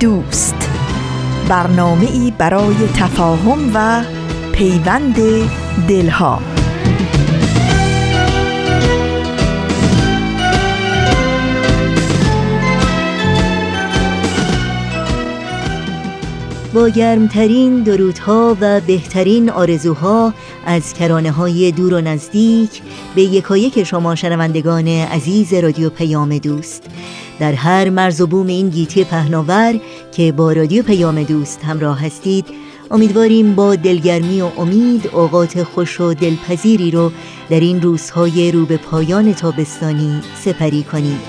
دوست. برنامه ای برای تفاهم و پیوند دلها. با گرمترین درودها و بهترین آرزوها از کرانه های دور و نزدیک به یکایک شما شنوندگان عزیز رادیو پیام دوست. در هر مرز و بوم این گیتی پهناور که با رادیو پیام دوست همراه هستید امیدواریم با دلگرمی و امید اوقات خوش و دلپذیری رو در این روزهای رو به پایان تابستانی سپری کنید.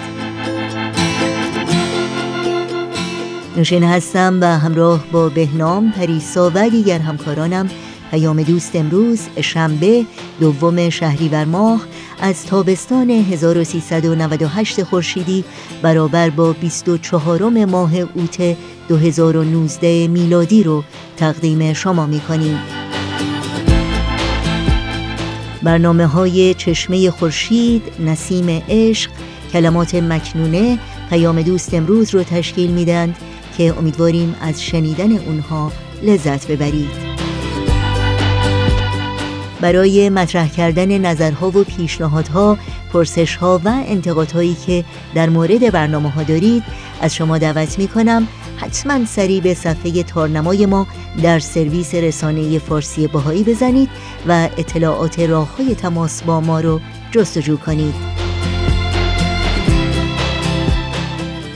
نوشین هستم و همراه با بهنام پریسا و دیگر همکارانم پیام دوست امروز شنبه دوم شهریور ماه از تابستان 1398 خورشیدی برابر با 24 ماه اوت 2019 میلادی رو تقدیم شما می کنیم. برنامه های چشمه خورشید، نسیم عشق، کلمات مکنونه پیام دوست امروز رو تشکیل میدن که امیدواریم از شنیدن اونها لذت ببرید. برای مطرح کردن نظرها و پیشنهادها، پرسشها و انتقادهایی که در مورد برنامه ها دارید از شما دعوت می کنم حتما سریع به صفحه تارنمای ما در سرویس رسانه فارسی باهایی بزنید و اطلاعات راه های تماس با ما رو جستجو کنید.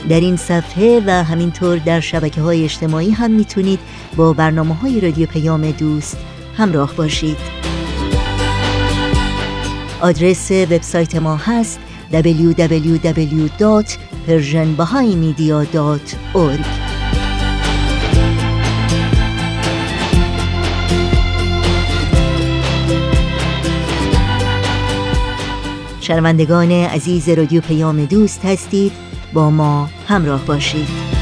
در این صفحه و همینطور در شبکه های اجتماعی هم می‌تونید با برنامه های رادیو پیام دوست همراه باشید. آدرس وبسایت ما هست www.persianbahaimedia.org شنوندگان عزیز رادیو پیام دوست هستید با ما همراه باشید.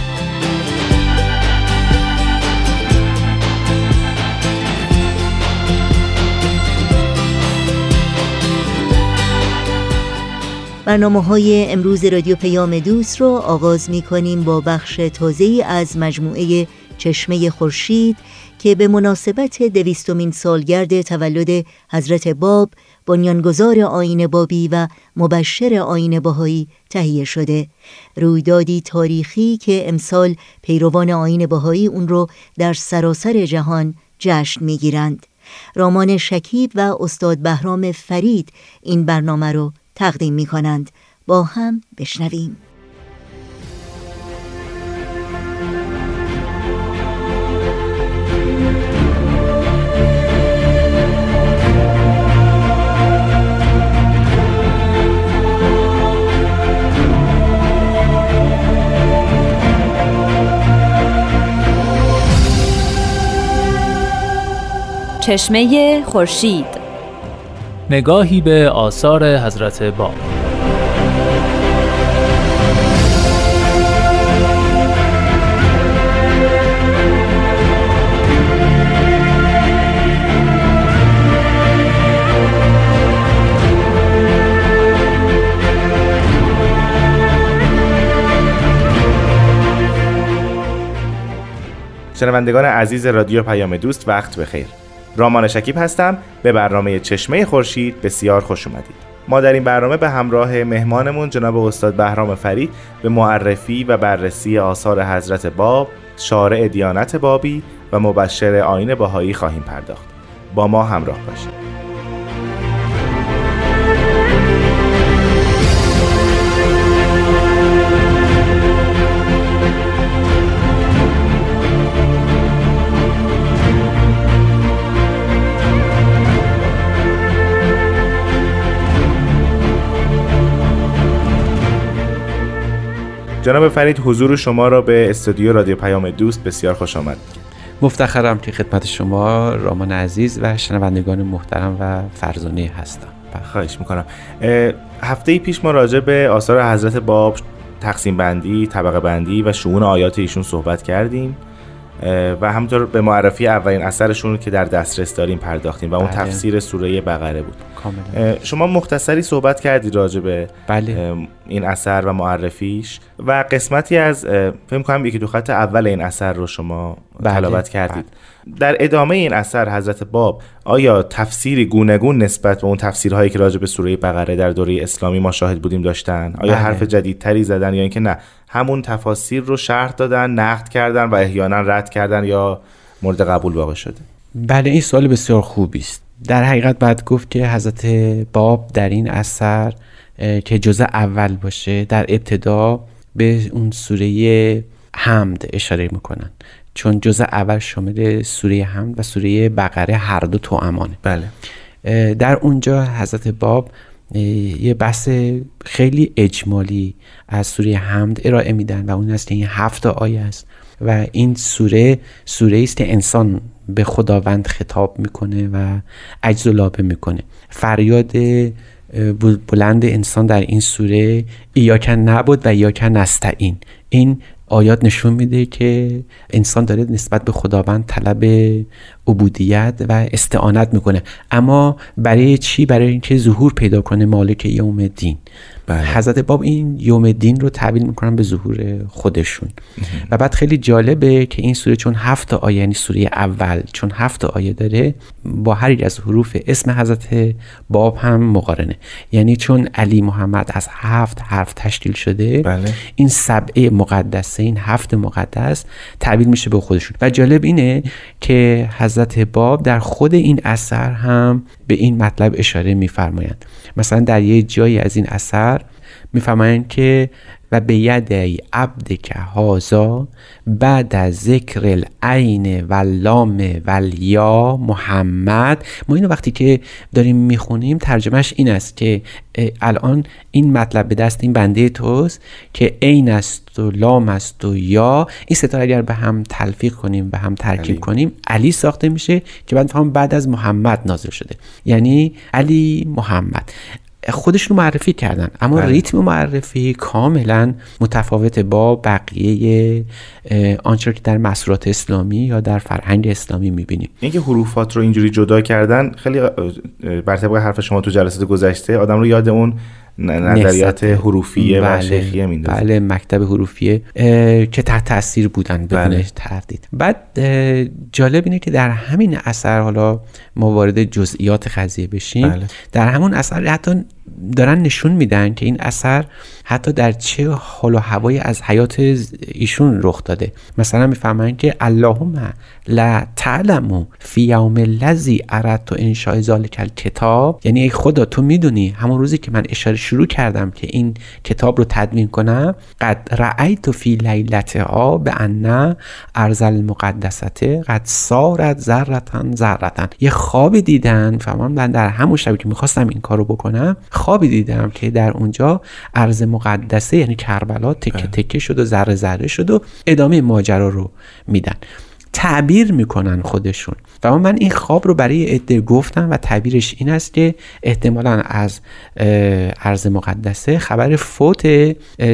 برنامه های امروز رادیو پیام دوست رو آغاز می کنیم با بخش تازه از مجموعه چشمه خورشید که به مناسبت دویستمین سالگرد تولد حضرت باب بنیانگذار آین بابی و مبشر آین باهایی تهیه شده. رویدادی تاریخی که امسال پیروان آین باهایی اون رو در سراسر جهان جشن می‌گیرند. رامان شکیب و استاد بهرام فرید این برنامه رو تقدیم می کنند با هم بشنویم. چشمه خورشید نگاهی به آثار حضرت باب شنوندگان عزیز رادیو پیام دوست وقت بخیر. رامان شکیب هستم. به برنامه چشمه خورشید بسیار خوش اومدید. ما در این برنامه به همراه مهمانمون جناب استاد بهرام فرید به معرفی و بررسی آثار حضرت باب شارع دیانت بابی و مبشر آین باهایی خواهیم پرداخت. با ما همراه باشید. جناب فرید حضور شما را به استودیو رادیو پیام دوست بسیار خوش آمد. مفتخرم که خدمت شما رامان عزیز و شنوندگان محترم و فرزانه هستم. خواهش می‌کنم. هفته پیش ما راجع به آثار حضرت باب تقسیم بندی، طبقه بندی و شعون آیات ایشون صحبت کردیم. و همینطور به معرفی اولین اثرشون که در دسترس داریم پرداختیم و اون بله. تفسیر سوره بقره بود کاملا. شما مختصری صحبت کردید راجع به بله. این اثر و معرفیش و قسمتی از فکر کنم یکی دو خط اول این اثر رو شما بله. تلاوت کردید بله. در ادامه این اثر حضرت باب آیا تفسیری گونگون نسبت به اون تفسیرهایی که راجع به سوره بقره در دوره اسلامی ما شاهد بودیم داشتن؟ آیا بله. حرف جدیدتری زدن یا اینکه نه همون تفاسیر رو شرح دادن نقد کردن و احیانا رد کردن یا مورد قبول واقع شده؟ بله این سوال بسیار خوبی است. در حقیقت باید گفت که حضرت باب در این اثر که جزء اول باشه در ابتدا به اون سوره حمد اشاره می‌کنن. چون جزء اول شامل سوره حمد و سوره بقره هر دو تو امانه بله. در اونجا حضرت باب یه بحث خیلی اجمالی از سوره حمد ارائه میدن و اون است که این هفت آیه است و این سوره سوره است که انسان به خداوند خطاب می‌کنه و عجز و لابه می‌کنه. فریاد بلند انسان در این سوره ایاکن نبود و ایاکن نستعین. این آیات نشون میده که انسان داره نسبت به خداوند طلب عبودیت و استعانت می‌کنه. اما برای چی؟ برای اینکه ظهور پیدا کنه مالک یوم الدین. بله. حضرت باب این یوم دین رو تحویل می‌کنن به ظهور خودشون و بعد خیلی جالبه که این سوره چون هفت آیه یعنی سوره اول چون هفت آیه داره با هر یک از حروف اسم حضرت باب هم مقارنه یعنی چون علی محمد از هفت حرف تشکیل شده بله. این سبعه مقدسه این هفت مقدس تحویل میشه به خودشون و جالب اینه که حضرت باب در خود این اثر هم به این مطلب اشاره میفرمایند. مثلا در یه جایی از این اثر میفرمایند که و به ید عبد که هازا بعد از ذکر العین و لام و یا محمد. ما اینو وقتی که داریم می‌خونیم ترجمهش این است که الان این مطلب به دست این بنده توست که عین است و لام است و یا. این ستاره اگر به هم تلفیق کنیم به هم ترکیب علی. کنیم علی ساخته میشه که بعد بعد از محمد نازل شده. یعنی علی محمد. خودشون معرفی کردن اما بله. ریتم معرفی کاملا متفاوت با بقیه آنچه که در مسرات اسلامی یا در فرهنگ اسلامی می‌بینیم اینکه حروفات رو اینجوری جدا کردن خیلی بر طبق حرف شما تو جلسات گذشته آدم رو یاد اون نظریات حروفیه بله، و شیخیه میندازه بله مکتب حروفیه که تحت تاثیر بودن بدون بله. تردید بعد جالب اینه که در همین اثر حالا ما وارد جزئیات قضیه بشیم بله. در همون اثر حتی دارن نشون میدن که این اثر حتی در چه حال و هوایی از حیات ایشون رخ داده. مثلا می‌فهمن که اللهم لا تعلمو فی یوم الذی اردت انشاء ذلک کتاب یعنی ای خدا تو می‌دونی همون روزی که من اشاره شروع کردم که این کتاب رو تدوین کنم قد رأیت فی لیلتها به ان ارز المقدسته قد سارت ذرتن ذرتن یه خوابی دیدن فهمم در همون شبی که می‌خواستم این کارو بکنم خوابی دیدم که در اونجا ارز مقدسه یعنی کربلا تکه بله. تکه شد و ذره ذره شد و ادامه ماجرا رو میدن تعبیر می‌کنن خودشون و من این خواب رو برای عده گفتم و تعبیرش این است که احتمالا از عرض مقدسه خبر فوت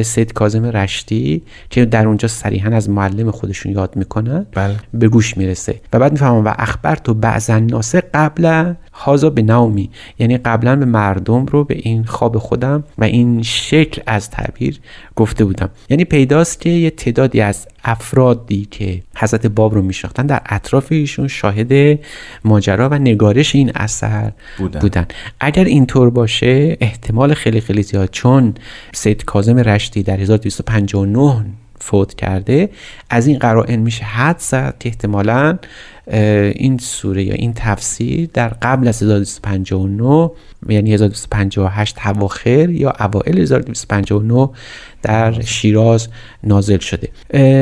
سید کازم رشتی که در اونجا صریحا از معلم خودشون یاد می‌کنن بله. به گوش می‌رسه و بعد می‌فهمم و اخبر تو بعضا ناسه قبل هازا به نومی یعنی قبلا به مردم رو به این خواب خودم و این شکل از تعبیر گفته بودم یعنی پیداست که یه تعدادی از افرادی که حضرت باب رو میشناختن در اطراف ایشون شاهد ماجرا و نگارش این اثر بودن. بودن اگر اینطور باشه احتمال خیلی خیلی زیاد چون سید کاظم رشتی در 1259 فوت کرده از این قرائن میشه حد زد که احتمالا این سوره یا این تفسیر در قبل از 1259 یعنی 1258 اواخر یا اوائل 1259 در شیراز نازل شده.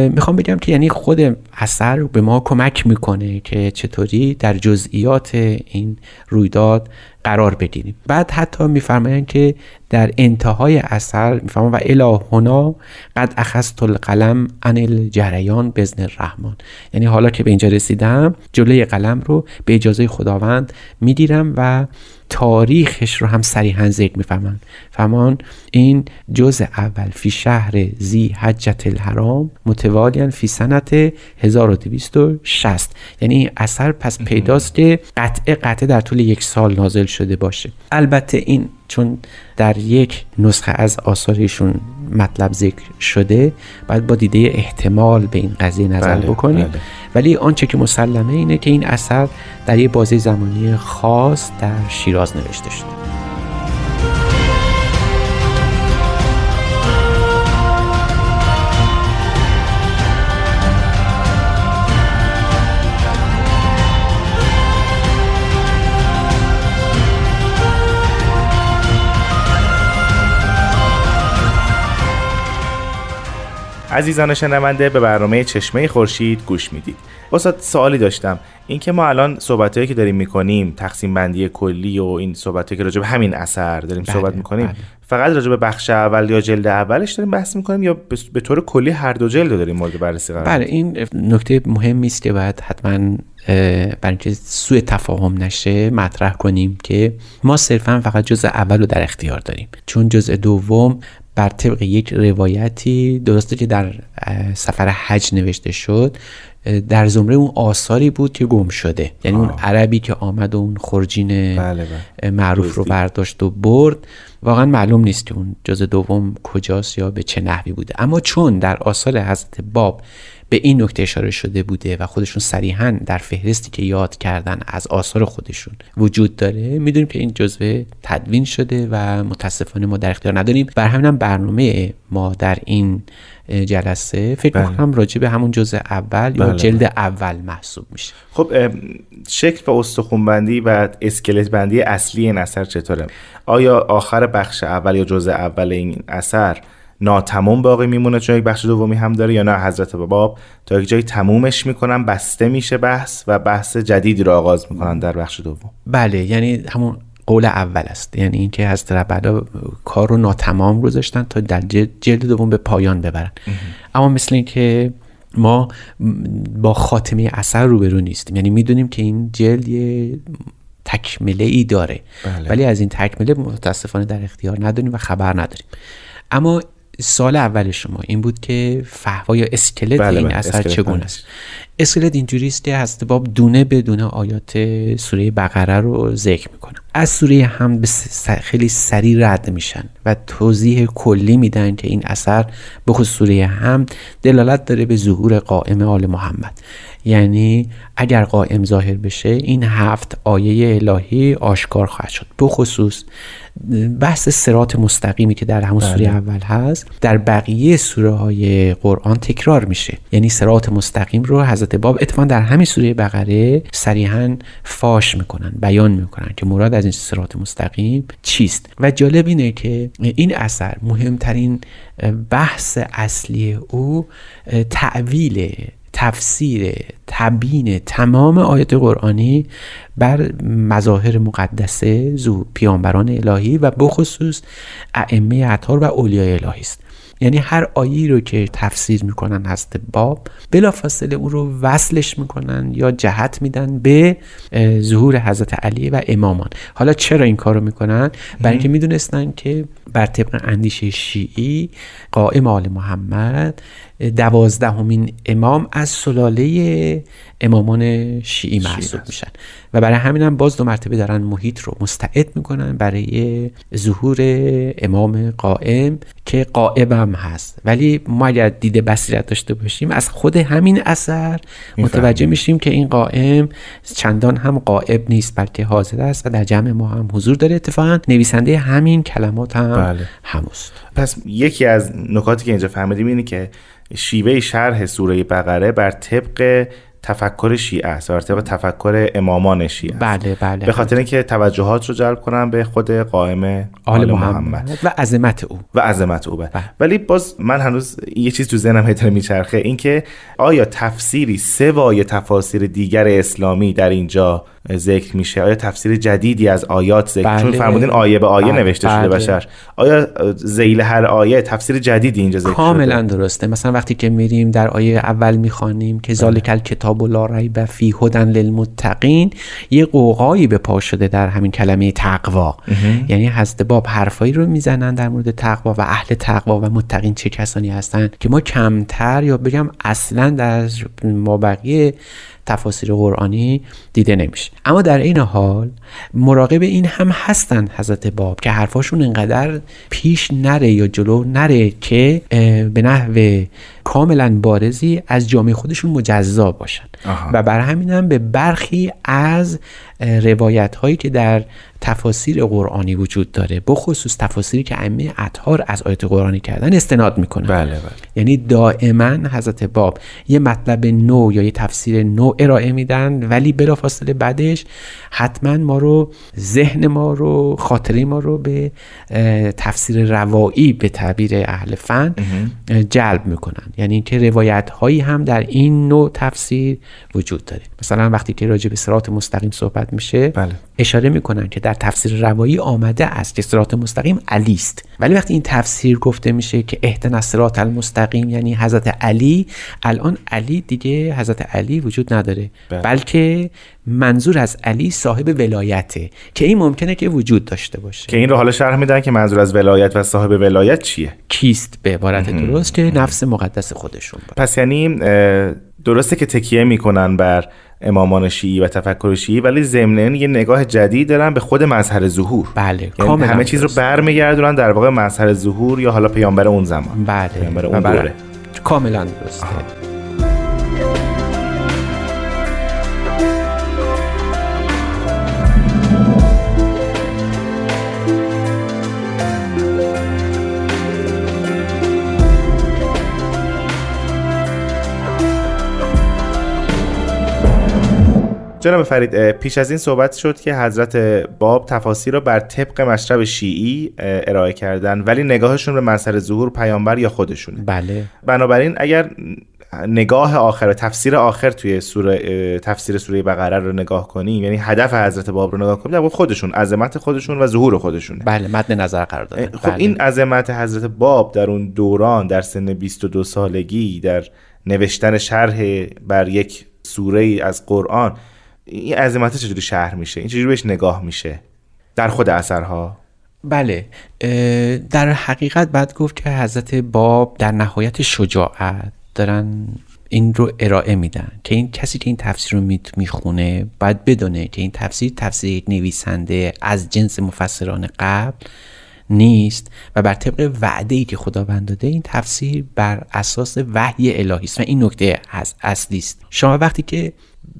می‌خوام بگم که یعنی خود اثر به ما کمک می‌کنه که چطوری در جزئیات این رویداد قرار بدیم بعد حتی میفرمایند که در انتهای اثر میفرمان و الهنا قد اخذت القلم عن الجریان بزن الرحمن. یعنی حالا که به اینجا رسیدم جلوی قلم رو به اجازه خداوند می‌گیرم و تاریخش رو هم صریحا ذکر می‌فهمن. فهمان این جز اول فی شهر زی حجت الحرام متوالیان فی سنت 1260 یعنی این اثر پس پیداست که قطعه قطعه در طول یک سال نازل شده باشه. البته این چون در یک نسخه از آثارشون مطلب ذکر شده باید با دیده احتمال به این قضیه نظر بله، بکنیم بله. ولی آنچه که مسلمه اینه که این اثر در یک بازه زمانی خاص در شیراز نوشته شده عزیزان شنونده به برنامه چشمه خورشید گوش می‌دید استاد سوالی داشتم اینکه ما الان صحبتهایی که داریم می‌کنیم تقسیم بندی کلی و این صحبتهایی که راجع به همین اثر داریم بله، صحبت می‌کنیم بله. فقط راجع به بخش اول یا جلد اولش داریم بحث می‌کنیم یا به طور کلی هر دو جلد داریم مورد بررسی قرار بله این نکته مهمی است که باید حتما برای اینکه سوء تفاهم نشه مطرح کنیم که ما صرفا فقط جزء اول رو در اختیار داریم. چون جزء دوم بر طبق یک روایتی درسته که در سفر حج نوشته شد در زمره اون آثاری بود که گم شده. یعنی اون عربی که آمد و اون خرجین بله بله. معروف رو برداشت و برد. واقعا معلوم نیست که اون جز دوم کجاست یا به چه نحوی بوده. اما چون در آثار حضرت باب به این نکته اشاره شده بوده و خودشون صریحا در فهرستی که یاد کردن از آثار خودشون وجود داره می‌دونیم که این جزوه تدوین شده و متاسفانه ما در اختیار نداریم بر همینم برنامه ما در این جلسه فکر بله. می‌کنم راجع به همون جزء اول یا بله. جلد اول محسوب میشه خب شکل و استخونبندی و اسکلت بندی اصلی این اثر چطوره آیا آخر بخش اول یا جزء اول این اثر ناتمام باقی میمونه چون یک بخش دومی هم داره یا نه حضرت باب تا یک جایی تمومش می‌کنن بسته میشه بحث و بحث جدیدی رو آغاز می‌کنن در بخش دوم. بله یعنی همون قول اول است. یعنی اینکه از بعدا کار رو ناتمام گذاشتن تا در جلد دوم به پایان ببرن. اما مثل اینکه ما با خاتمه اثر روبرو نیستیم. یعنی می‌دونیم که این جلد یه تکمله ای داره. بله. ولی از این تکمله متاسفانه در اختیار نداریم و خبر نداریم. اما سال اول شما این بود که فهوا یا اسکلت بله این بله. اثر چگونه بله. است اسکلت اینجوری است که هست باب دونه به دونه آیات سوره بقره رو ذکر می‌کنه. از سوره هم به خیلی سریع رد میشن و توضیح کلی میدن که این اثر به خصوص سوره هم دلالت داره به ظهور قائم آل محمد. یعنی اگر قائم ظاهر بشه این هفت آیه الهی آشکار خواهد شد. بخصوص بحث سرات مستقیمی که در همون سوره بله. اول هست در بقیه سوره های قرآن تکرار میشه. یعنی سرات مستقیم رو حضرت باب اتفاقا در همین سوره بقره صریحا فاش می‌کنن بیان می‌کنن که مراد از این سرات مستقیم چیست. و جالب اینه که این اثر مهمترین بحث اصلی او تعویل تفسیر تبیین تمام آیات قرآنی بر مظاهر مقدسه زو پیانبران الهی و بخصوص ائمه اطهار و اولیای الهی است. یعنی هر آیی رو که تفسیر می‌کنن هست باب بلافاصله اون رو وصلش می‌کنن یا جهت میدن به ظهور حضرت علی و امامان. حالا چرا این کار رو می‌کنن؟ برای اینکه می‌دونستن که بر طبق اندیشه شیعی قائم آل محمد دوازدهمین امام از سلاله امامان شیعی محسوب میشن. و برای همین هم باز دو مرتبه دارن محیط رو مستعد می‌کنن برای ظهور امام قائم که قائبم هست. ولی ما اگر دید بصیرت داشته باشیم از خود همین اثر متوجه میشیم که این قائم چندان هم قائب نیست بلکه حاضر است و در جمع ما هم حضور داره. اتفاقا نویسنده همین کلمات هم بله. هموست. پس یکی از نکاتی که اینجا فهمیدیم اینه که شیوه شرح سوره بقره بر طبق تفکر شیعه است و تفکر امامان شیعه بله بله. به خاطر اینکه توجهات رو جلب کنم به خود قائم آل محمد, و عظمت او. و عظمت او. بله. ولی باز من هنوز یه چیز تو ذهنم هیتر میچرخه اینکه آیا تفسیری سوای تفاسیر دیگر اسلامی در اینجا ذکر میشه. آیا تفسیر جدیدی از آیات ذکر بله. چون فرمودین آیه به آیه بله. نوشته شده بله. بشر. آیا زیل هر آیه تفسیر جدیدی اینجا ذکر کاملا درسته. مثلا وقتی که میریم در آیه اول می‌خوانیم که ذالک الکتاب لا ریب فی هدن للمتقین یه قوقایی به پا شده در همین کلمه تقوا. یعنی حضرت باب حرفایی رو می‌زنن در مورد تقوا و اهل تقوا و متقین چه کسانی هستند که ما کمتر یا بگم اصلا در مابقی تفاسیر قرآنی دیده نمیشه. اما در این حال مراقب این هم هستند حضرت باب که حرفاشون انقدر پیش نره یا جلو نره که به نحو کاملا بارزی از جامعه خودشون مجزا باشن. و بر همین هم به برخی از روایت هایی که در تفاسیر قرآنی وجود داره بخصوص تفاسیری که ائمه اطهار از آیات قرآنی کردن استناد می‌کنن. بله بله. یعنی دائما حضرت باب یه مطلب نو یا یه تفسیر نو ارائه میدن ولی بلافاصله بعدش حتما ما رو ذهن ما رو خاطره ما رو به تفسیر روایی به تعبیر اهل فن جلب می‌کنن. یعنی اینکه روایت هایی هم در این نوع تفسیر وجود داره. مثلا وقتی که راجع به صراط مستقیم صحبت میشه بله. اشاره می‌کنن که در تفسیر روایی آمده است که صراط مستقیم علی است. ولی وقتی این تفسیر گفته میشه که اهدنا الصراط المستقیم یعنی حضرت علی الان علی دیگه حضرت علی وجود نداره. بله. بلکه منظور از علی صاحب ولایته که این ممکنه که وجود داشته باشه. که این رو حالا شرح میدن که منظور از ولایت و صاحب ولایت چیه؟ کیست به عبارت درست که نفس مقدس خودشون پس یعنی درسته که تکیه می‌کنن بر امامان شیعی و تفکر شیعی ولی ضمن یه نگاه جدید دارن به خود مظهر ظهور. بله یعنی همه چیز رو برمیگردونن در واقع مظهر ظهور یا حالا پیامبر اون زمان. بله. پیامبر اون دوره. کاملا درسته. جناب فرید پیش از این صحبت شد که حضرت باب تفاسیر را بر طبق مشرب شیعی ارائه کردن ولی نگاهشون به منصر ظهور پیامبر یا خودشونه. بله. بنابراین اگر نگاه آخر و تفسیر آخر توی سوره تفسیر سوره بقره رو نگاه کنیم یعنی هدف حضرت باب رو نگاه کنیم خودشون عظمت خودشون و ظهور خودشون بله مد نظر قرار داده خب بله. این عظمت حضرت باب در اون دوران در سن 22 سالگی در نوشتن شرح بر یک سوره از قرآن این عظمت چجوری شهر میشه؟ این چجوری بهش نگاه میشه؟ در خود اثرها؟ بله. در حقیقت بعد گفت که حضرت باب در نهایت شجاعت دارن این رو ارائه میدن که این کسی که این تفسیر رو می‌خونه باید بدونه که این تفسیر تفسیر نویسنده از جنس مفسران قبل نیست و بر طبق وعده ای که خداوند داده این تفسیر بر اساس وحی الهی است و این نکته اصلی است. شما وقتی که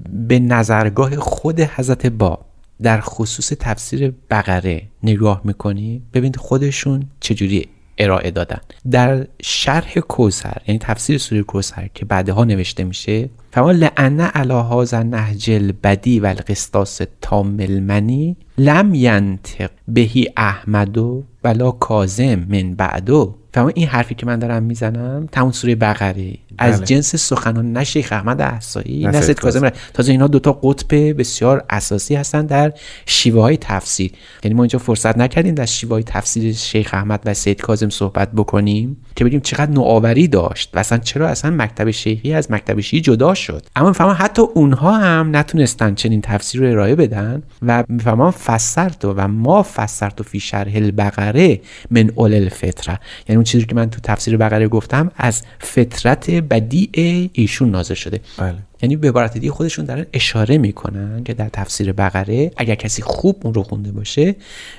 به نظرگاه خود حضرت با در خصوص تفسیر بقره نگاه می‌کنی ببینید خودشون چجوری ارائه دادن. در شرح کوسر یعنی تفسیر سوره کوسر که بعدها نوشته میشه فما لعنه علی هذا نهج البدی و القسطاس تام المنی لم ینطق بهی احمدو ولا کازم من بعدو فهم این حرفی که من دارم می‌زنم تمون سوره بقره. از بله. جنس سخنان نه شیخ احمد احسایی نه سید کاظم. تازه اینا دوتا قطب بسیار اساسی هستن در شیوه های تفسیر. یعنی ما اینجا فرصت نکردیم در شیوه های تفسیر شیخ احمد و سید کاظم صحبت بکنیم که بگیم چقدر نوآوری داشت و اصلا چرا اصلا مکتب شیخی از مکتب شیعی جدا شد. اما می‌فهمم حتی اونها هم نتونستن چنین تفسیر رو ارائه بدن و می‌فهمم فسرت و ما فسرت و فی شرح البقره من اول الفطره. یعنی اون چیزی که من تو تفسیر بقره گفتم از فطرت بدیع ایشون نازل شده بله. یعنی به عبارت دیگه خودشون دارن اشاره می‌کنن که در تفسیر بقره اگر کسی خوب اون رو خونده باشه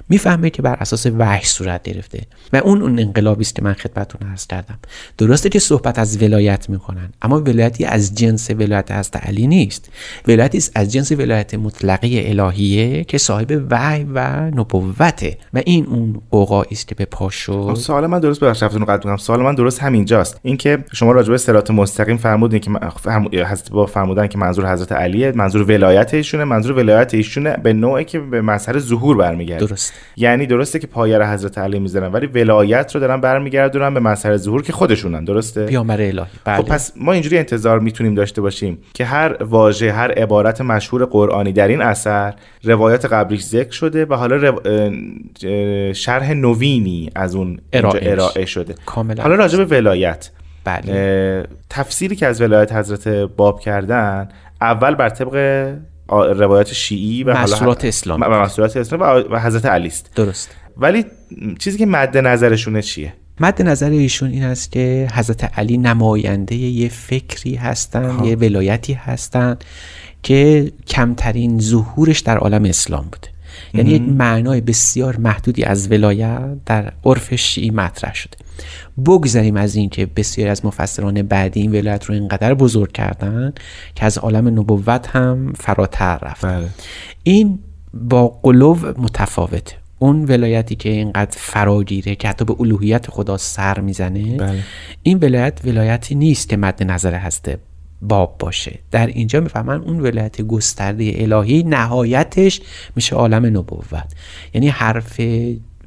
می‌فهمه که بر اساس وحی صورت گرفته. و اون اون انقلابی است که من خدمتتون عرض کردم. درسته که صحبت از ولایت می‌کنن اما ولایتی از جنس ولایت حضرت علی نیست. ولایتی از جنس ولایت مطلقه الهیه که صاحب وحی و نبوته و این اون قوقایی است که به پاشو خب، سوال من درست ببخشید قطع سوال من درست همینجاست. اینکه شما راجع به صراط مستقیم فرمودین که حضرت با فرمودن که منظور حضرت علیه منظور ولایت ایشونه منظور ولایت ایشونه به نوعی که به مظهر ظهور برمیگرده. درست یعنی درسته که پایه رو حضرت علی می‌ذارن ولی ولایت رو دارن برمیگردونن به مظهر ظهور که خودشونن درسته؟ پیامبر الهی. بله. خب پس ما اینجوری انتظار می‌تونیم داشته باشیم که هر واژه هر عبارت مشهور قرآنی در این اثر روایت قبلیش ذکر شده و حالا رو... شرح نوینی از اون ارائه شده. کاملا حالا راجع به ولایت. بله. تفسیری که از ولایت حضرت باب کردن اول بر طبق روایات شیعی و مسئولات اسلامی و مسئولات اسلامی و حضرت علی است. درست. ولی چیزی که مد نظرشونه چیه؟ مد نظر ایشون این است که حضرت علی نماینده یه فکری هستن یه ولایتی هستن که کمترین ظهورش در عالم اسلام بوده. یعنی یک معنای بسیار محدودی از ولایت در عرف شیعی مطرح شده. بگذاریم از اینکه بسیاری از مفسران بعدی این ولایت رو اینقدر بزرگ کردن که از عالم نبوت هم فراتر رفت بله. این با قلوب متفاوته اون ولایتی که اینقدر فراگیره که حتی به الوهیت خدا سر می‌زنه بله. این ولایت ولایتی نیست که مد نظر هسته باب باشه در اینجا می‌فهمن اون ولایت گسترده الهی نهایتش میشه عالم نبوت یعنی حرف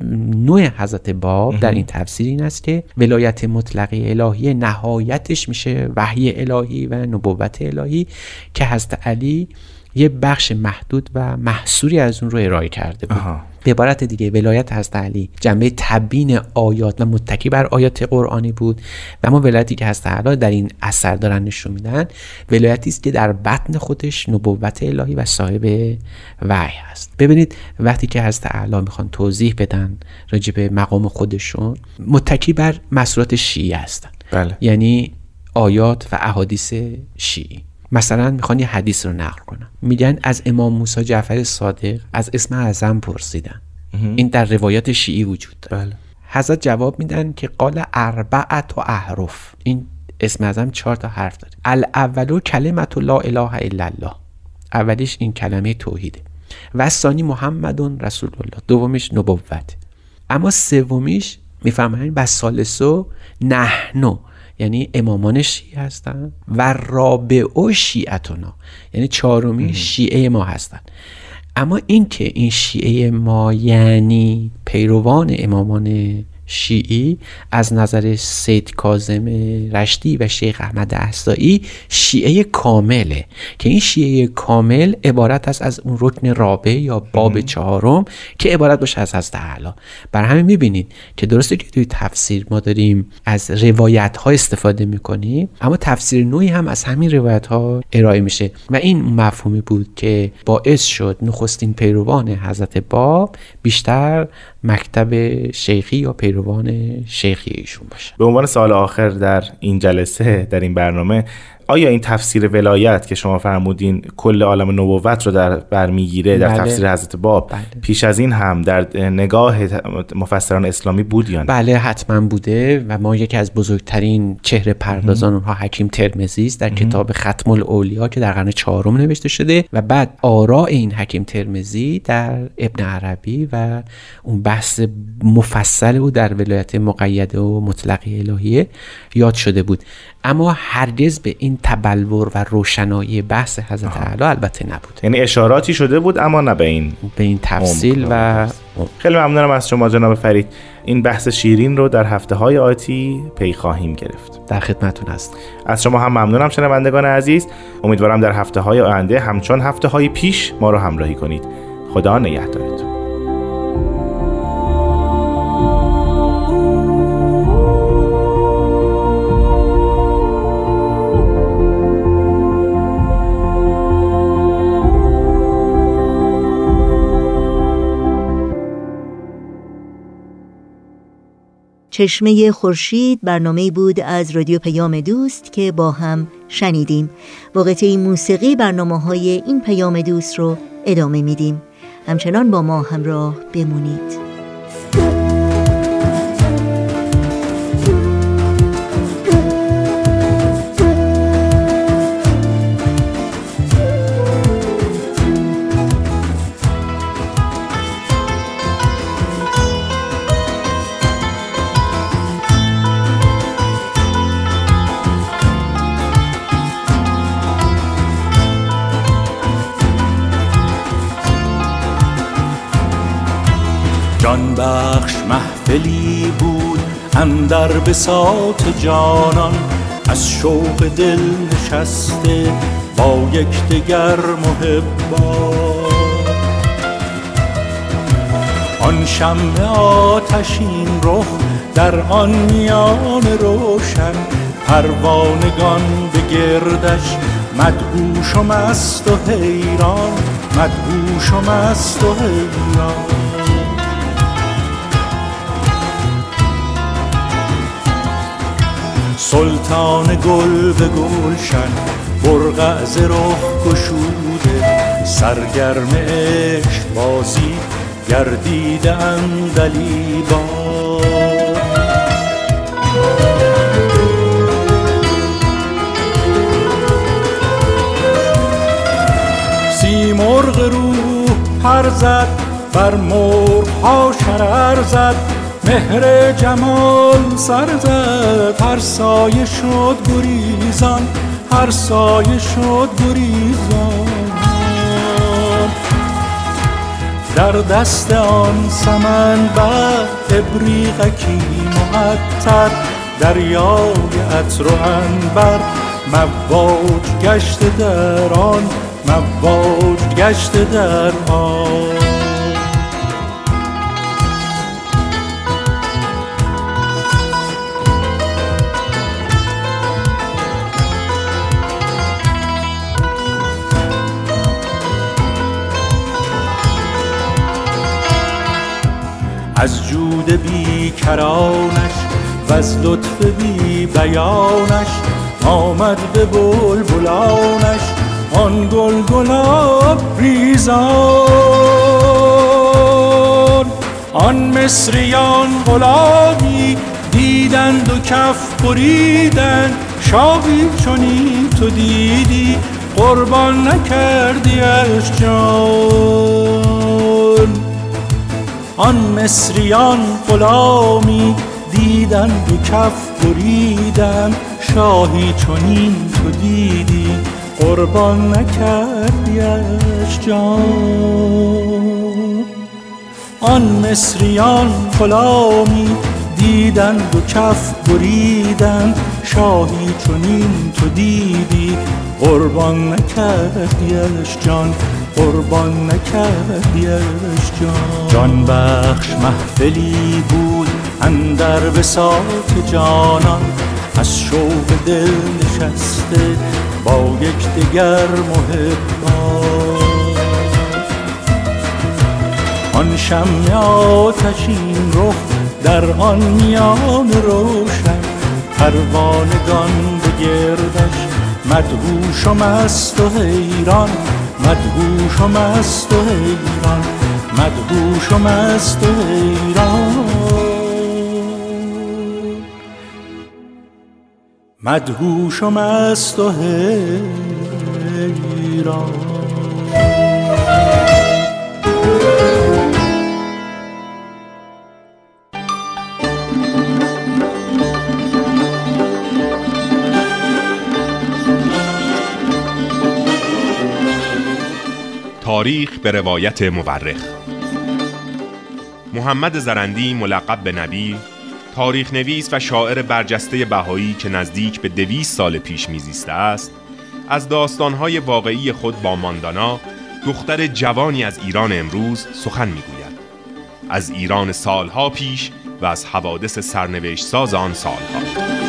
نوع حضرت باب در این تفسیر این است که ولایت مطلقه الهی نهایتش میشه وحی الهی و نبوت الهی که حضرت علی یه بخش محدود و محصوری از اون رو ارائه کرده بود. به عبارت دیگه ولایت حضرت علی. جنبه تبیین آیات و متکی بر آیات قرآنی بود و اما ولایتی که حضرت در این اثر دارن نشون میدن ولایتی است که در بطن خودش نبوت الهی و صاحب وحی هست. ببینید وقتی که حضرت علی می‌خوان توضیح بدن راجع به مقام خودشون متکی بر مسئولات شیعه هستن. بله. یعنی آیات و احادیث شیعی. مثلا می‌خوان یه حدیث رو نقل کنن. میگن از امام موسی جعفر صادق از اسم اعظم پرسیدن. این در روایات شیعی وجود داره. بله. حضرت جواب میدن که قال اربعت و احرف. این اسم اعظم چهار تا حرف داره. الاولو کلمت لا اله الا الله. اولیش این کلمه توحیده. و ثانی محمد رسول الله. دومیش نبوت. اما سومیش می‌فهمن و سالسو نحنو. یعنی امامان شیعه هستن و رابعه شیعتنا یعنی چهارمی شیعه ما هستن. اما اینکه این شیعه ما یعنی پیروان امامان شیعی از نظر سید کازم رشتی و شیخ احمد احسایی شیعه کامله که این شیعه کامل عبارت است از اون رکن رابع یا باب چهارم که عبارت باشه از حضرت اعلی. بر همین می‌بینید که درسته که توی تفسیر ما داریم از روایت ها استفاده می‌کنیم اما تفسیر نوعی هم از همین روایت ها ارائه میشه و این مفهومی بود که باعث شد نخستین پیروان حضرت باب بیشتر مکتب شیخی یا پیروان شیخی ایشون باشه. به عنوان سال آخر در این جلسه در این برنامه آیا این تفسیر ولایت که شما فرمودین کل عالم نبوت رو در بر می‌گیره در بله. تفسیر حضرت باب بله. پیش از این هم در نگاه مفسران اسلامی بود یا نه بله حتما بوده و ما یکی از بزرگترین چهره پردازان اونها حکیم ترمزی است در کتاب ختم الاولیا که در قرن چهارم نوشته شده و بعد آراء این حکیم ترمزی در ابن عربی و اون بحث مفصل او در ولایت مقیده و مطلقه الهیه یاد شده بود اما هرگز به این تبلور و روشنایی بحث حضرت اعلی البته نبود. یعنی اشاراتی شده بود اما نه به این به این تفصیل و خیلی ممنونم از شما جناب فرید. این بحث شیرین رو در هفته های آتی پی خواهیم گرفت. در خدمتون هست از شما هم ممنونم شنوندگان عزیز. امیدوارم در هفته های آینده همچون هفته های پیش ما رو همراهی کنید. خدا نگهدارتون. چشمه خورشید برنامه بود از رادیو پیام دوست که با هم شنیدیم. با قطعه موسیقی برنامه های این پیام دوست رو ادامه میدیم. همچنان با ما همراه بمونید. بخش محفلی بود اندر بساط جانان از شوق دل نشسته با یکدیگر محبا. آن شم آتشین رخ در آن میان روشن پروانگان به گردش مدهوش و مست و حیران مدهوش و مست و حیران. سلطان گل به گلشن برقع ز رخ گشوده. سرگرم عشق بازی گردیده با. مرغ روح پر زد بر مرغ ها شرر زد. مهر جمال سر زد هر سایه شد گریزان هر سایه شد گریزان. در دست آن سمن بر ابریقکی معطر دریای عطر و انبر مواج گشت در آن مواج گشت در آن. از جود بی کرانش و از لطف بی بیانش آمد به بلبلانش آن گل گلاب ریزان. آن مصریان غلامی دیدند و کف بریدند شاهی چونی تو دیدی قربان نکردی از جان. آن مصریان غلامی دیدند و کف بریدند شاهی چونین تو دیدی قربان نکردیش جان. آن مصریان غلامی دیدند و کف بریدند شاهی چونین تو دیدی قربان نکردیش جان. قربان نکردیش جان. جان بخش محفلی بود اندر بساط جانان. از شوق دل نشسته با یکدیگر محبا آن شم آتشین رخ در آن میان روشن. پروانگان به گردش مدهوش و مست و حیران. مدهوش و مست و حیران مدهوش و مست و حیران. مدهوش و مست و حیران. به روایت مورخ. محمد زرندی ملقب به نبی تاریخ نویس و شاعر برجسته بهایی که نزدیک به دویست سال پیش میزیسته است از داستانهای واقعی خود با ماندانا دختر جوانی از ایران امروز سخن می‌گوید. از ایران سالها پیش و از حوادث سرنوشت ساز آن سالها.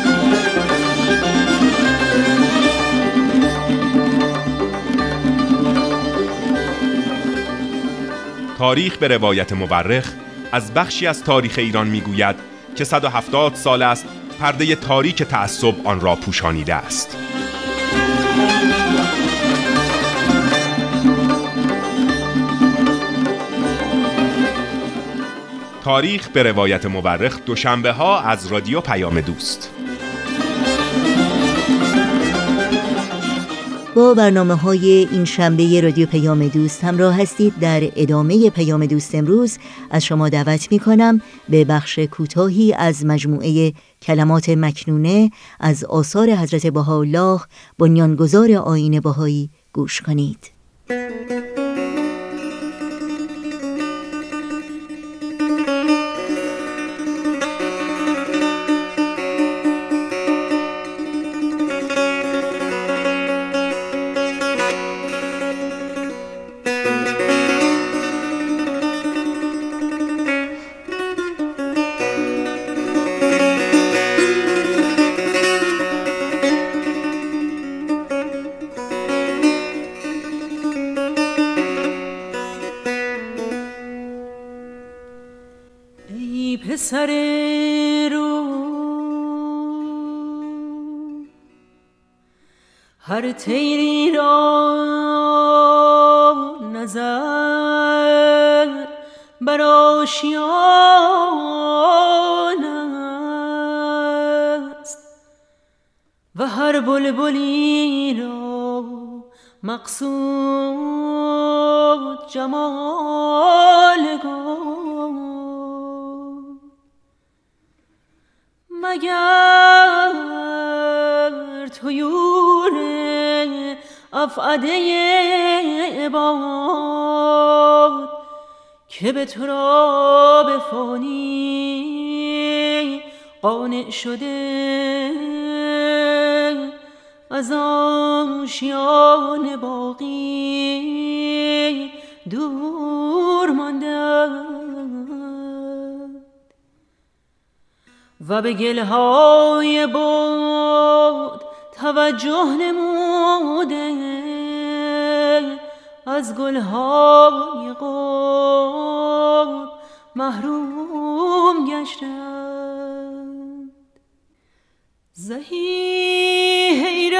تاریخ به روایت مورخ از بخشی از تاریخ ایران می‌گوید که 170 سال است پرده تاریک تعصب آن را پوشانیده است. تاریخ به روایت مورخ دوشنبه ها از رادیو پیام دوست. با برنامه های این شنبه رادیو پیام دوست همراه هستید. در ادامه پیام دوست امروز از شما دعوت می کنم به بخش کوتاهی از مجموعه کلمات مکنونه از آثار حضرت بهاءالله بنیانگذار آین بهایی گوش کنید. افعده باد که به تو را به فانی قانع شده از آشیان باقی. دور مانده و به گلهای بود توجه نموده از گلهای قرب محروم گشتند. زهی حیرت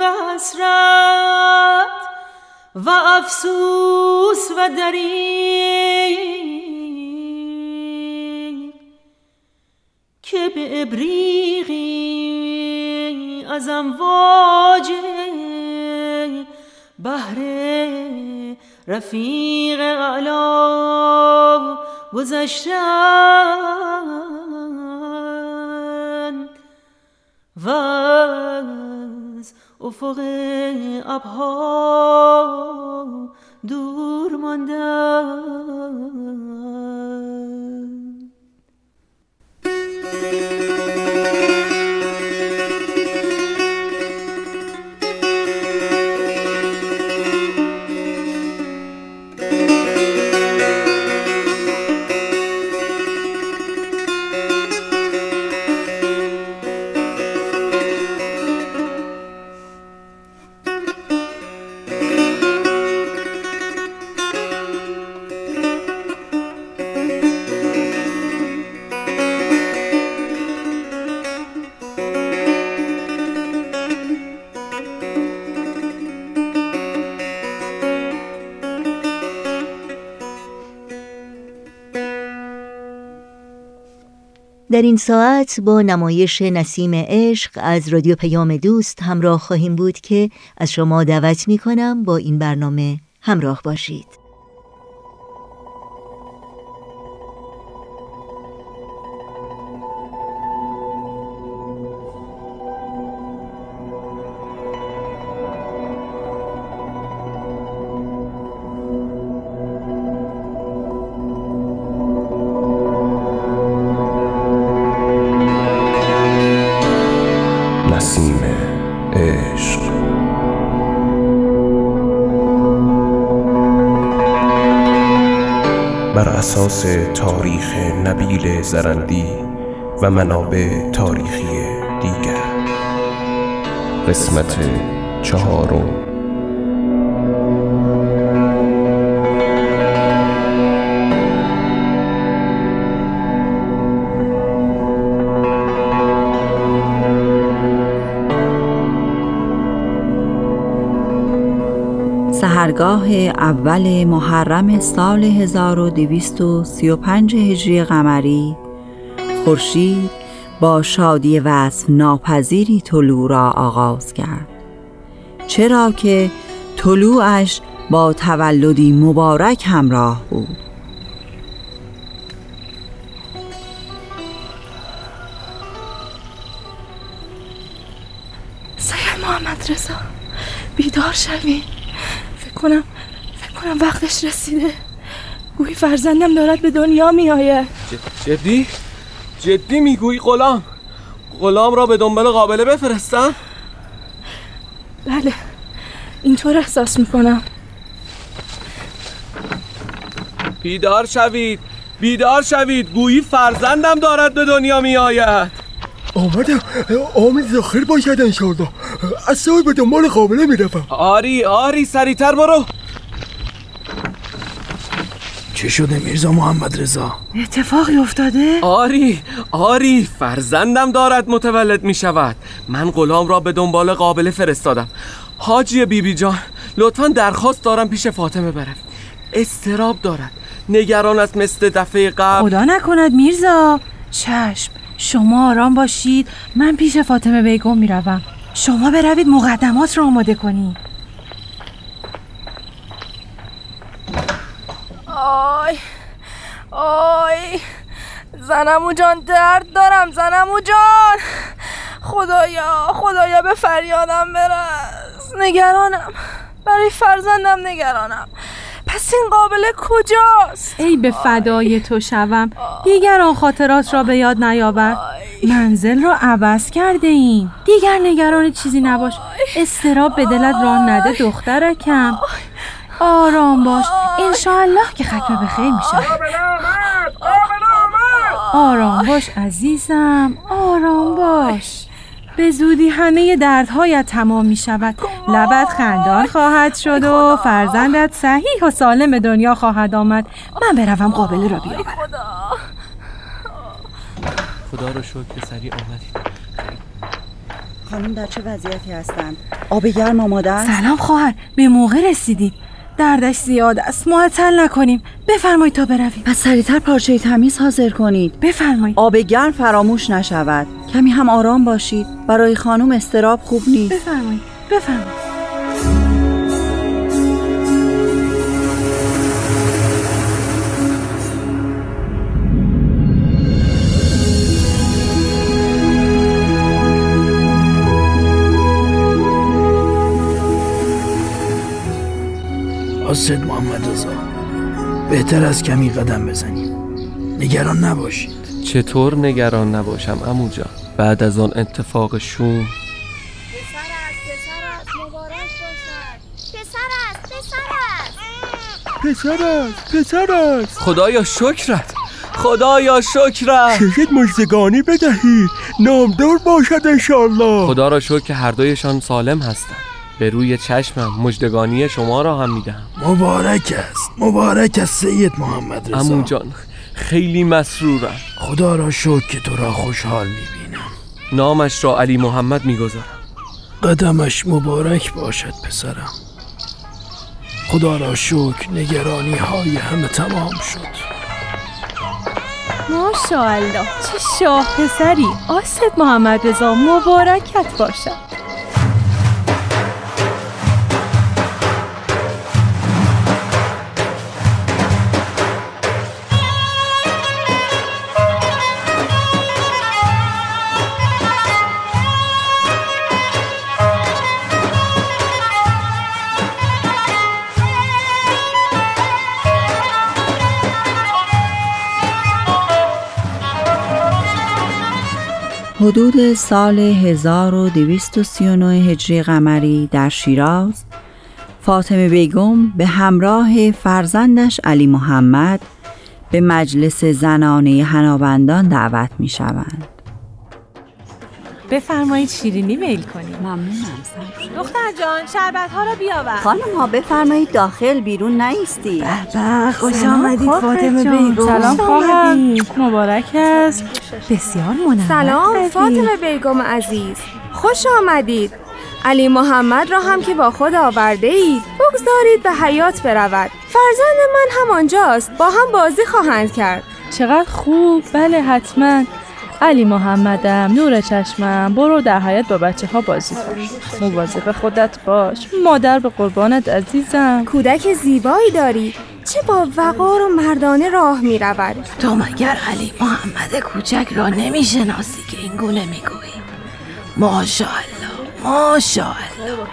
و حسرت و افسوس و دریق که به ابریقی از امواج بهر رفیق اعلا گذشتن. و از افق ابها دور ماندن. در این ساعت با نمایش نسیم عشق از رادیو پیام دوست همراه خواهیم بود که از شما دعوت می کنم با این برنامه همراه باشید. اساس تاریخ نبیل زرندی و منابع تاریخی دیگر. قسمت چهارم. سهرگاه اول محرم سال 1235 هجری قمری خورشید با شادی وصف ناپذیری طلوع را آغاز کرد. چرا که طلوعش با تولدی مبارک همراه بود. فرزندم دارد به دنیا می آید جدی؟ جدی می‌گویی غلام؟ غلام را به دنبال قابله بفرستم؟ بله اینطور احساس می‌کنم. بیدار شوید بیدار شوید. گویی فرزندم دارد به دنیا می آید آمدم آمین زاخر باشد انشالله از به دنبال قابله میرفم آری آری سریعتر برو. چه شده میرزا محمد رضا؟ اتفاقی افتاده؟ آری آری فرزندم دارد متولد می شود من غلام را به دنبال قابل فرستادم. حاجی بیبی بی جان لطفا درخواست دارم پیش فاطمه بروید استراب دارد. نگران است مثل دفعه قبل. خدا نکند میرزا. چشم شما آرام باشید. من پیش فاطمه بیگم می‌روم. شما بروید مقدمات را آماده کنید. آی آی زنمو جان درد دارم زنمو جان. خدایا خدایا به فریادم برس. نگرانم. برای فرزندم نگرانم. پس این قابله کجاست؟ ای به فدای تو شوم. دیگر آن خاطرات را به یاد نیاور. منزل را عوض کرده این دیگر نگران چیزی نباش. استراب به دلت راه نده دخترکم. آرام باش. انشاءالله که ختم به خیر میشه آرام باش عزیزم. آرام باش. به زودی همه دردهایت تمام می شود لبت خندان خواهد شد و فرزندت صحیح و سالم به دنیا خواهد آمد. من بروم قابله را بیاورم. خدا رو شکر سریع آمدید خانم در چه وضعیتی هستند؟ آب گرم آماده سلام خواهر. به موقع رسیدید دردش زیاد است. معطل نکنیم. بفرمایید تا برویم. پس سریعتر پارچه تمیز حاضر کنید. بفرمایید. آب گرم فراموش نشود. کمی هم آرام باشید. برای خانم استراب خوب نیست. بفرمایید. بفرمایید. آسد محمد رضا. بهتر از کمی قدم بزنیم نگران نباشید. چطور نگران نباشم امو جان؟ بعد از آن اتفاق شوم. پسر است پسر است. خدایا شکرت. خدایا شکرت. شهید مجزگانی بدهید. نامدار باشد انشالله خدا را شکر که هر دویشان سالم هستند. به روی چشمم مجدگانی شما را هم میدم مبارک است. مبارک است سید محمد رضا. امو جان خیلی مسرورم. خدا را شکر که تو را خوشحال می‌بینم. نامش را علی محمد می‌گذارم. قدمش مبارک باشد پسرم. خدا را شکر نگرانی های همه تمام شد. ماشاءالله چه شاه پسری. آسد محمد رضا مبارکت باشد. حدود سال 1239 هجری قمری در شیراز فاطمه بیگم به همراه فرزندش علی محمد به مجلس زنانه هنابندان دعوت می شوند. بفرمایید شیرینی میل کنید ممنونم دختر جان شربت ها را بیاور. خانم ها بفرمایید داخل بیرون نیستی. به خوش آمدید فاطمه بیگم سلام خواهر مبارک است. بسیار منور سلام فاطمه بیگم عزیز. خوش آمدید. علی محمد را هم که با خود آورده اید بگذارید به حیات برود. فرزند من همانجاست. با هم بازی خواهند کرد. چقدر خوب. بله حتما. علی محمدم نور چشمم. برو در حیات با بچه ها بازی کن. مواظب خودت باش. مادر به قربانت عزیزم. کودک زیبایی داری. چه با وقار و مردانه راه می رود؟ تو مگر علی محمد کوچک را نمی شناسی که این گونه می گویی؟ ماشاءالله ماشاءالله.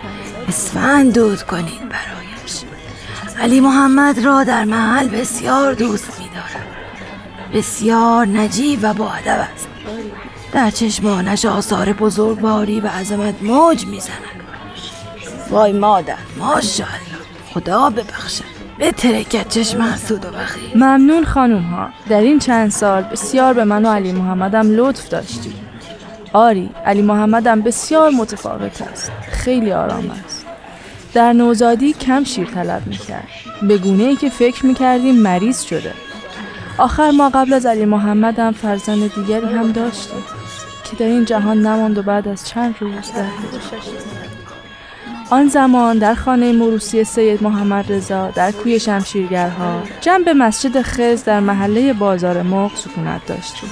اسفند دود کنید برایش. علی محمد را در محل بسیار دوست می دارم. بسیار نجیب و با است. در چشمانش آثار بزرگواری و عظمت موج می‌زند. وای مادر ماشاءالله. خدا ببخشد. به ترکت چشم حسود و بخیر ممنون خانوم ها در این چند سال بسیار به من و علی محمدم لطف داشتید آری علی محمدم بسیار متفاوت است. خیلی آرام است. در نوزادی کم شیر طلب می‌کرد. به گونه ای که فکر می‌کردیم مریض شده. آخر ما قبل از علی محمد هم فرزند دیگری هم داشتیم که در این جهان نماند و بعد از چند روز در آن زمان در خانه موروسی سید محمد رضا در کوی شمشیرگرها جنب مسجد خز در محله بازار مق سکونت داشتیم.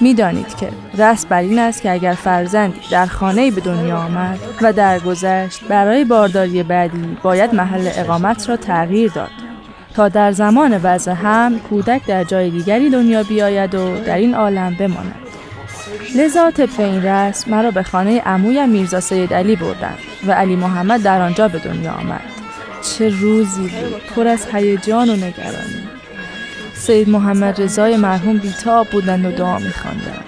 می‌دانید که رسم بر این است که اگر فرزندی در خانه به دنیا آمد و درگذشت برای بارداری بعدی باید محل اقامت را تغییر داد. تا در زمان وضع هم کودک در جای دیگری دنیا بیاید و در این عالم بماند. لذا طبق این رسم مرا به خانه عمویم میرزا سید علی بردند و علی محمد در آنجا به دنیا آمد. چه روزی بود پر از هیجان و نگرانی. سید محمد رضای مرحوم بیتاب بودند و دعا میخواندند.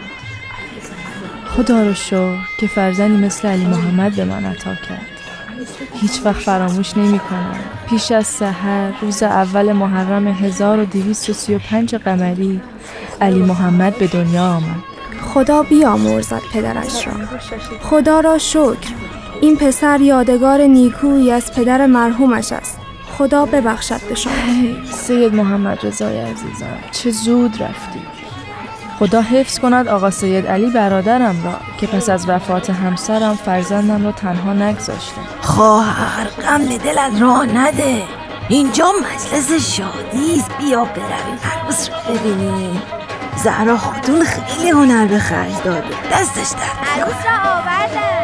خدا رو شو که فرزندی مثل علی محمد به من عطا کرد. هیچ وقت فراموش نمی کنم. پیش از سحر روز اول محرم 1235 قمری علی محمد به دنیا آمد. خدا بیامرزد پدرش را. خدا را شکر. این پسر یادگار نیکویی از پدر مرحومش است. خدا ببخشد به شما. سید محمد رضای عزیزم چه زود رفتی. خدا حفظ کند آقا سید علی برادرم را که پس از وفات همسرم فرزندم را تنها نگذاشته. خواهر غم دلت را نده. اینجا مجلس شادی است. بیا برویم عروس رو ببینیم. زهرا خاتون خیلی هنر به خرج داده. دستش در عروس را آوردن.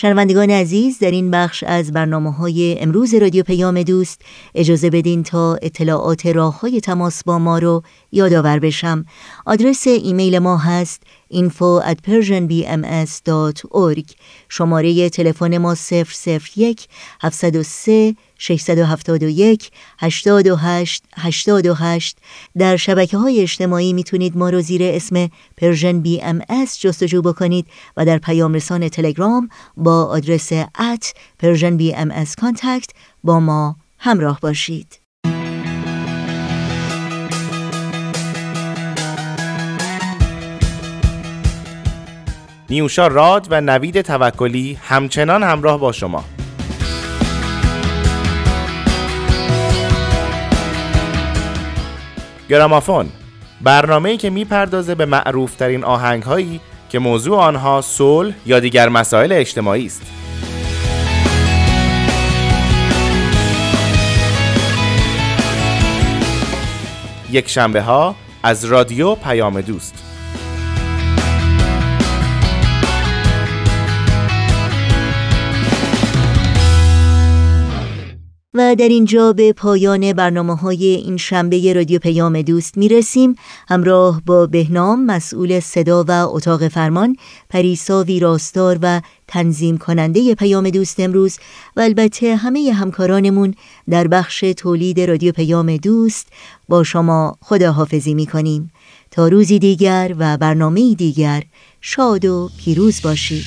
شنوندگان عزیز در این بخش از برنامه های امروز رادیو پیام دوست اجازه بدین تا اطلاعات راه های تماس با ما رو یادآور بشم. آدرس ایمیل ما هست info at persianbms.org شماره تلفن ما 001 703 671 828 828 در شبکه های اجتماعی می‌تونید ما رو زیر اسم Persian BM جستجو بکنید و در پیام رسان تلگرام با آدرس contact با ما همراه باشید. نیوشا راد و نوید توکلی همچنان همراه با شما گرامافون برنامه‌ای که می‌پردازه به معروفترین آهنگ هایی که موضوع آنها صلح یا دیگر مسائل اجتماعی است. یک شنبه ها از رادیو پیام دوست و در اینجا به پایان برنامه های این شنبه رادیو پیام دوست می رسیم همراه با بهنام مسئول صدا و اتاق فرمان پریسا ویراستار و تنظیم کننده پیام دوست امروز و البته همه همکارانمون در بخش تولید رادیو پیام دوست با شما خداحافظی می کنیم تا روزی دیگر و برنامه دیگر شاد و پیروز باشید.